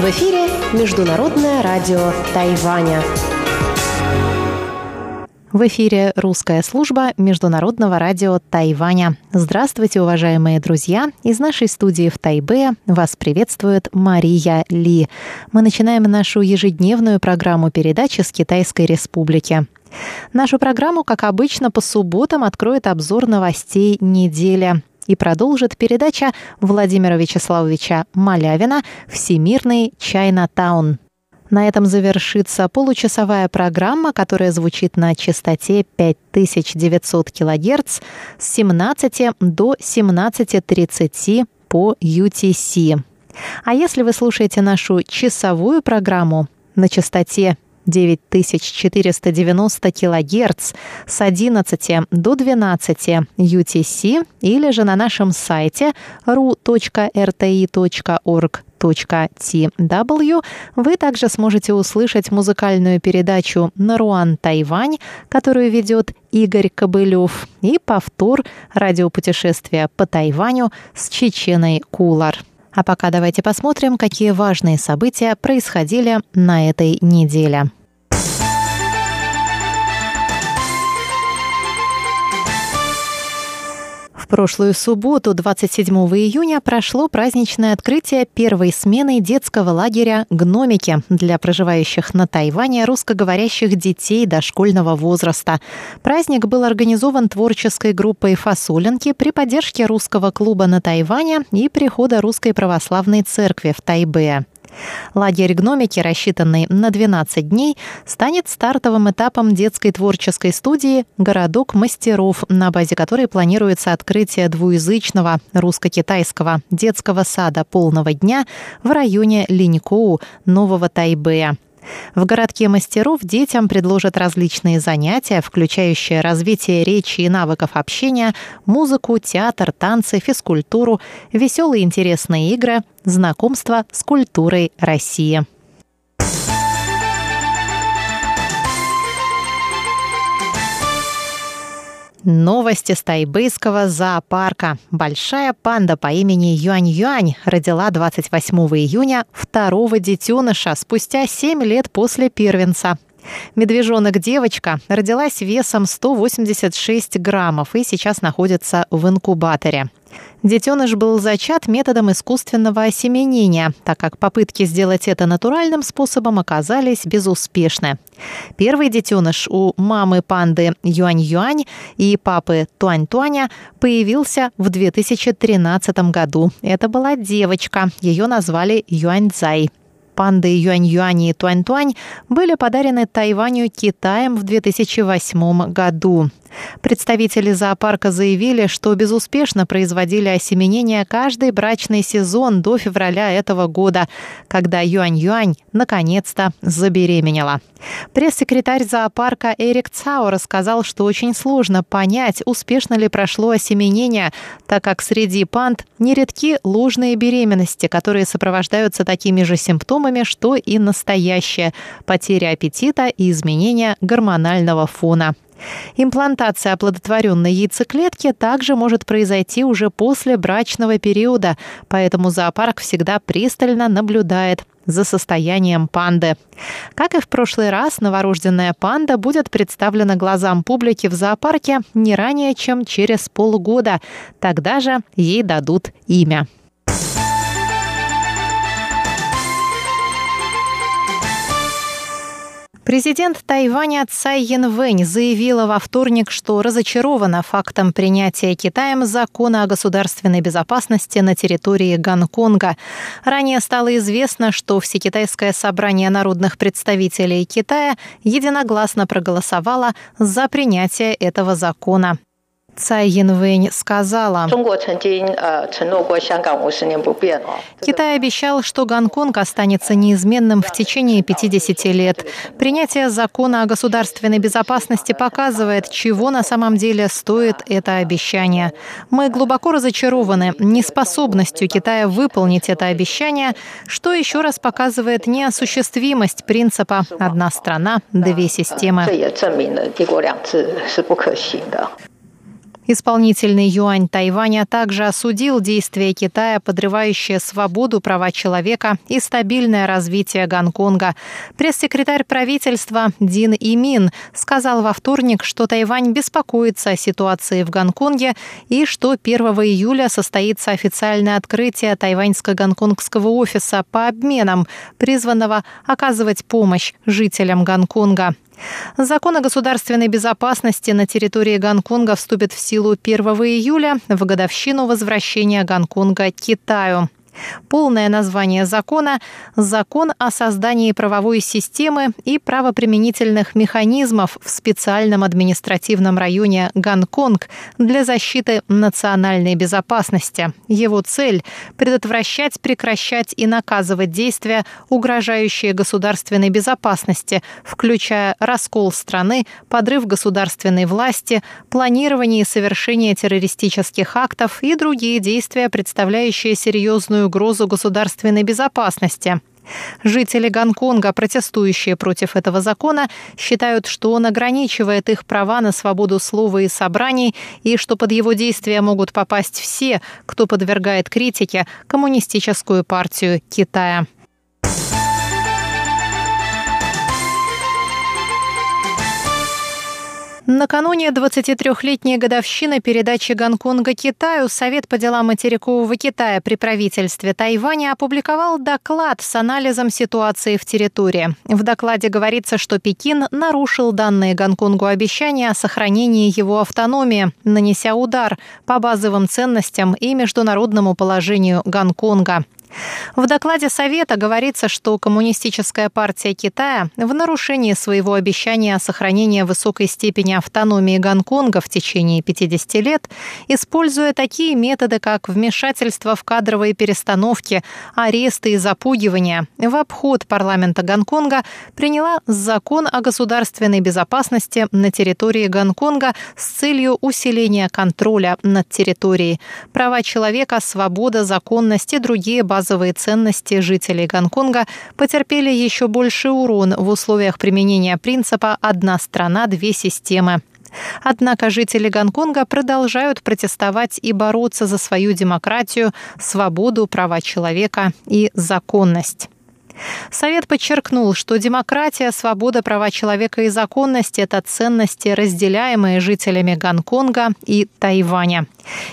В эфире Международное радио Тайваня. В эфире русская служба Международного радио Тайваня. Здравствуйте, уважаемые друзья! Из нашей студии в Тайбе вас приветствует Мария Ли. Мы начинаем нашу ежедневную программу передачи с Китайской Республики. Нашу программу, как обычно, по субботам откроет обзор новостей недели и продолжит передача Владимира Вячеславовича Малявина «Всемирный Чайна-таун». На этом завершится получасовая программа, которая звучит на частоте 5900 кГц с 17 до 17.30 по UTC. А если вы слушаете нашу часовую программу на частоте 9490 кГц с 11 до 12 UTC или же на нашем сайте ru.rti.org.tw вы также сможете услышать музыкальную передачу «Наруан Тайвань», которую ведет Игорь Кобылев, и повтор радиопутешествия по Тайваню с Чеченой Кулар. А пока давайте посмотрим, какие важные события происходили на этой неделе. Прошлую субботу, 27 июня, прошло праздничное открытие первой смены детского лагеря «Гномики» для проживающих на Тайване русскоговорящих детей дошкольного возраста. Праздник был организован творческой группой «Фасолинки» при поддержке русского клуба на Тайване и прихода Русской Православной Церкви в Тайбе. Лагерь гномики, рассчитанный на 12 дней, станет стартовым этапом детской творческой студии «Городок мастеров», на базе которой планируется открытие двуязычного русско-китайского детского сада полного дня в районе Линькоу, Нового Тайбэя. В городке мастеров детям предложат различные занятия, включающие развитие речи и навыков общения, музыку, театр, танцы, физкультуру, веселые интересные игры, знакомство с культурой России. Новости с тайбэйского зоопарка. Большая панда по имени Юань-Юань родила 28 июня второго детеныша спустя 7 лет после первенца. Медвежонок-девочка родилась весом 186 граммов и сейчас находится в инкубаторе. Детеныш был зачат методом искусственного осеменения, так как попытки сделать это натуральным способом оказались безуспешны. Первый детеныш у мамы панды Юань-Юань и папы Туань-Туаня появился в 2013 году. Это была девочка, ее назвали Юань-Цзай. Панды Юань-Юань и Туань-Туань были подарены Тайваню Китаем в 2008 году. Представители зоопарка заявили, что безуспешно производили осеменение каждый брачный сезон до февраля этого года, когда Юань-Юань наконец-то забеременела. Пресс-секретарь зоопарка Эрик Цао рассказал, что очень сложно понять, успешно ли прошло осеменение, так как среди панд нередки ложные беременности, которые сопровождаются такими же симптомами, что и настоящее – потеря аппетита и изменение гормонального фона. Имплантация оплодотворенной яйцеклетки также может произойти уже после брачного периода, поэтому зоопарк всегда пристально наблюдает за состоянием панды. Как и в прошлый раз, новорожденная панда будет представлена глазам публики в зоопарке не ранее, чем через полгода. Тогда же ей дадут имя. Президент Тайваня Цай Янвэнь заявила во вторник, что разочарована фактом принятия Китаем закона о государственной безопасности на территории Гонконга. Ранее стало известно, что Всекитайское собрание народных представителей Китая единогласно проголосовало за принятие этого закона. Цай Янвэнь сказала, Китай обещал, что Гонконг останется неизменным в течение 50 лет. Принятие закона о государственной безопасности показывает, чего на самом деле стоит это обещание. Мы глубоко разочарованы неспособностью Китая выполнить это обещание, что еще раз показывает неосуществимость принципа «одна страна, две системы». Исполнительный юань Тайваня также осудил действия Китая, подрывающие свободу, права человека и стабильное развитие Гонконга. Пресс-секретарь правительства Дин Имин сказал во вторник, что Тайвань беспокоится о ситуации в Гонконге и что 1 июля состоится официальное открытие тайваньско-гонконгского офиса по обменам, призванного оказывать помощь жителям Гонконга. Закон о государственной безопасности на территории Гонконга вступит в силу 1 июля в годовщину возвращения Гонконга Китаю. Полное название закона – «Закон о создании правовой системы и правоприменительных механизмов в специальном административном районе Гонконг для защиты национальной безопасности». Его цель – предотвращать, прекращать и наказывать действия, угрожающие государственной безопасности, включая раскол страны, подрыв государственной власти, планирование и совершение террористических актов и другие действия, представляющие серьезную серьезную угрозу государственной безопасности. Жители Гонконга, протестующие против этого закона, считают, что он ограничивает их права на свободу слова и собраний, и что под его действия могут попасть все, кто подвергает критике коммунистическую партию Китая. Накануне 23-летней годовщины передачи Гонконга Китаю Совет по делам материкового Китая при правительстве Тайваня опубликовал доклад с анализом ситуации в территории. В докладе говорится, что Пекин нарушил данные Гонконгу обещания о сохранении его автономии, нанеся удар по базовым ценностям и международному положению Гонконга. В докладе Совета говорится, что Коммунистическая партия Китая в нарушении своего обещания о сохранении высокой степени автономии Гонконга в течение 50 лет, используя такие методы, как вмешательство в кадровые перестановки, аресты и запугивания, в обход парламента Гонконга приняла закон о государственной безопасности на территории Гонконга с целью усиления контроля над территорией. Права человека, свобода, законность и другие базовые базовые ценности жителей Гонконга потерпели еще больший урон в условиях применения принципа «одна страна, две системы». Однако жители Гонконга продолжают протестовать и бороться за свою демократию, свободу, права человека и законность. Совет подчеркнул, что демократия, свобода, права человека и законность – это ценности, разделяемые жителями Гонконга и Тайваня.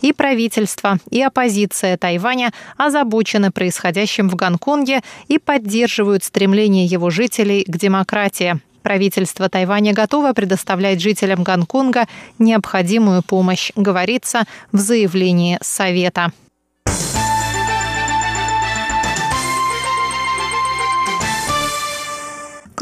И правительство, и оппозиция Тайваня озабочены происходящим в Гонконге и поддерживают стремление его жителей к демократии. Правительство Тайваня готово предоставлять жителям Гонконга необходимую помощь, говорится в заявлении Совета.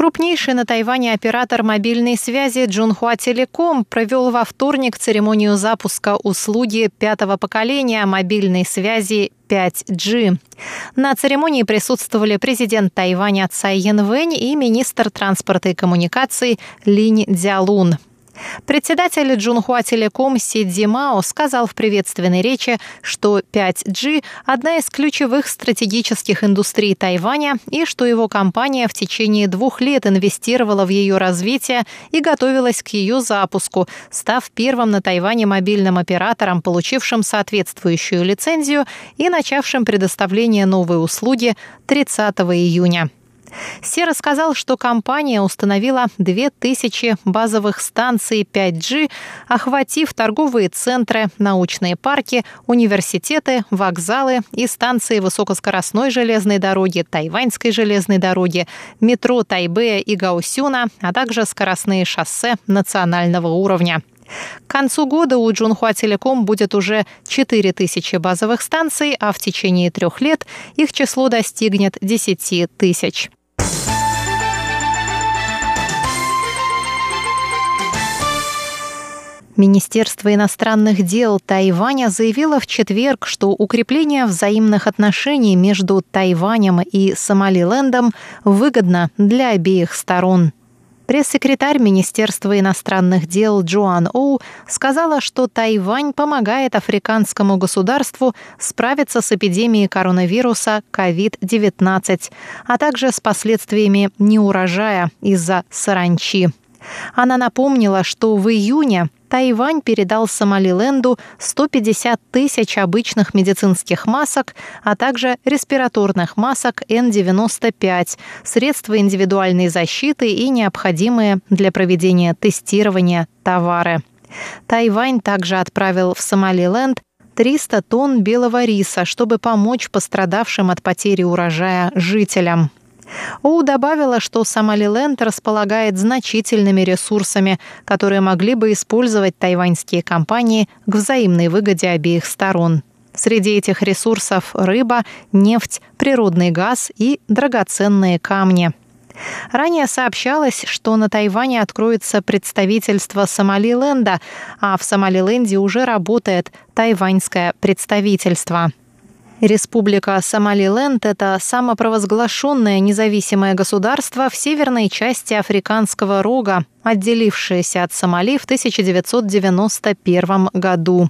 Крупнейший на Тайване оператор мобильной связи Джунхуа Телеком провел во вторник церемонию запуска услуги пятого поколения мобильной связи 5G. На церемонии присутствовали президент Тайваня Цай Янвэнь и министр транспорта и коммуникаций Линь Дзялун. Председатель Джунхуа Телеком Си Мао сказал в приветственной речи, что 5G – одна из ключевых стратегических индустрий Тайваня и что его компания в течение двух лет инвестировала в ее развитие и готовилась к ее запуску, став первым на Тайване мобильным оператором, получившим соответствующую лицензию и начавшим предоставление новой услуги 30 июня. Си рассказал, что компания установила 2000 базовых станций 5G, охватив торговые центры, научные парки, университеты, вокзалы и станции высокоскоростной железной дороги, тайваньской железной дороги, метро Тайбэя и Гаусюна, а также скоростные шоссе национального уровня. К концу года у Джунхуа Телеком будет уже 4000 базовых станций, а в течение трех лет их число достигнет 10 тысяч. Министерство иностранных дел Тайваня заявило в четверг, что укрепление взаимных отношений между Тайванем и Сомалилендом выгодно для обеих сторон. Пресс-секретарь Министерства иностранных дел Джоан Оу сказала, что Тайвань помогает африканскому государству справиться с эпидемией коронавируса COVID-19, а также с последствиями неурожая из-за саранчи. Она напомнила, что в июне Тайвань передал Сомалиленду 150 тысяч обычных медицинских масок, а также респираторных масок N95, средства индивидуальной защиты и необходимые для проведения тестирования товары. Тайвань также отправил в Сомалиленд 300 тонн белого риса, чтобы помочь пострадавшим от потери урожая жителям. Оу добавила, что Сомалиленд располагает значительными ресурсами, которые могли бы использовать тайваньские компании к взаимной выгоде обеих сторон. Среди этих ресурсов рыба, нефть, природный газ и драгоценные камни. Ранее сообщалось, что на Тайване откроется представительство Сомалиленда, а в Сомалиленде уже работает тайваньское представительство. Республика Сомалиленд – это самопровозглашенное независимое государство в северной части Африканского рога, отделившееся от Сомали в 1991 году.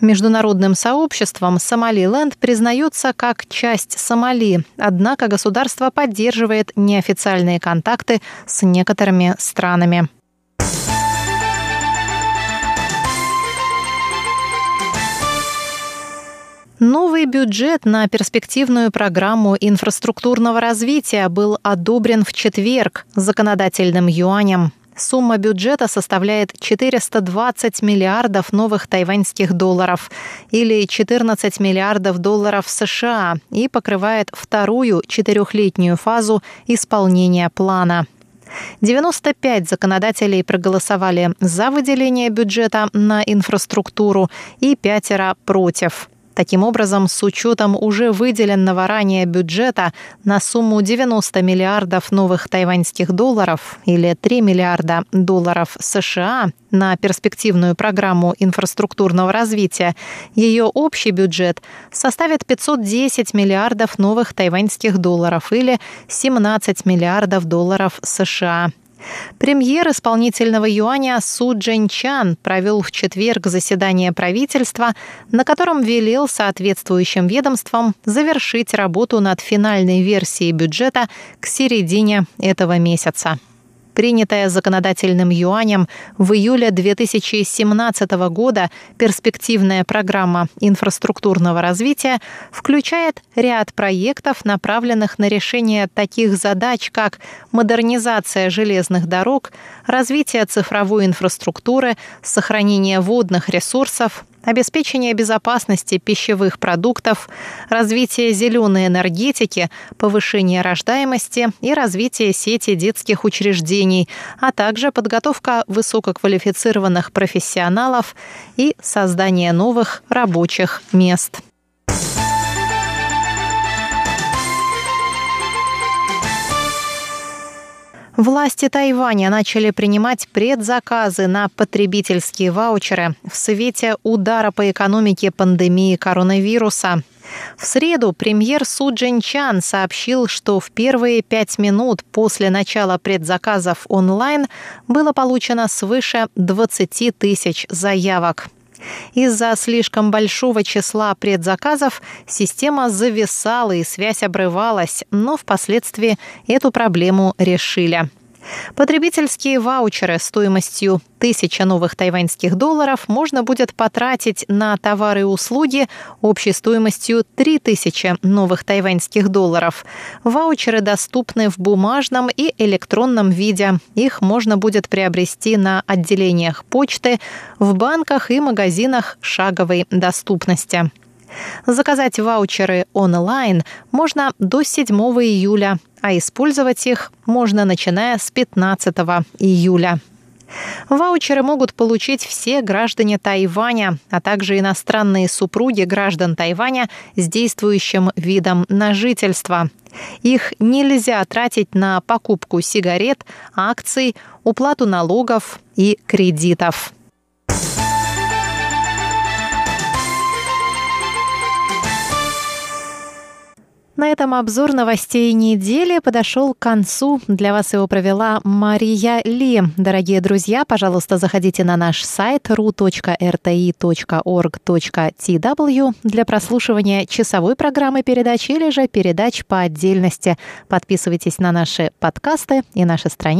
Международным сообществом Сомалиленд признается как часть Сомали, однако государство поддерживает неофициальные контакты с некоторыми странами. Новый бюджет на перспективную программу инфраструктурного развития был одобрен в четверг законодательным юанем. Сумма бюджета составляет 420 миллиардов новых тайваньских долларов или 14 миллиардов долларов США и покрывает вторую четырехлетнюю фазу исполнения плана. 95 законодателей проголосовали за выделение бюджета на инфраструктуру и пятеро против. Таким образом, с учетом уже выделенного ранее бюджета на сумму 90 миллиардов новых тайваньских долларов или 3 миллиарда долларов США на перспективную программу инфраструктурного развития, ее общий бюджет составит 510 миллиардов новых тайваньских долларов или 17 миллиардов долларов США. Премьер исполнительного юаня Су Чан провел в четверг заседание правительства, на котором велел соответствующим ведомствам завершить работу над финальной версией бюджета к середине этого месяца принятая законодательным юанем в июле 2017 года перспективная программа инфраструктурного развития включает ряд проектов, направленных на решение таких задач, как модернизация железных дорог, развитие цифровой инфраструктуры, сохранение водных ресурсов, обеспечение безопасности пищевых продуктов, развитие зеленой энергетики, повышение рождаемости и развитие сети детских учреждений, а также подготовка высококвалифицированных профессионалов и создание новых рабочих мест. Власти Тайваня начали принимать предзаказы на потребительские ваучеры в свете удара по экономике пандемии коронавируса. В среду премьер Су Чан сообщил, что в первые пять минут после начала предзаказов онлайн было получено свыше 20 тысяч заявок. Из-за слишком большого числа предзаказов система зависала и связь обрывалась, но впоследствии эту проблему решили. Потребительские ваучеры стоимостью 1000 новых тайваньских долларов можно будет потратить на товары и услуги общей стоимостью 3000 новых тайваньских долларов. Ваучеры доступны в бумажном и электронном виде. Их можно будет приобрести на отделениях почты, в банках и магазинах шаговой доступности. Заказать ваучеры онлайн можно до 7 июля, а использовать их можно начиная с 15 июля. Ваучеры могут получить все граждане Тайваня, а также иностранные супруги граждан Тайваня с действующим видом на жительство. Их нельзя тратить на покупку сигарет, акций, уплату налогов и кредитов. На этом обзор новостей недели подошел к концу. Для вас его провела Мария Ли. Дорогие друзья, пожалуйста, заходите на наш сайт ru.rti.org.tw для прослушивания часовой программы передач или же передач по отдельности. Подписывайтесь на наши подкасты и наши страницы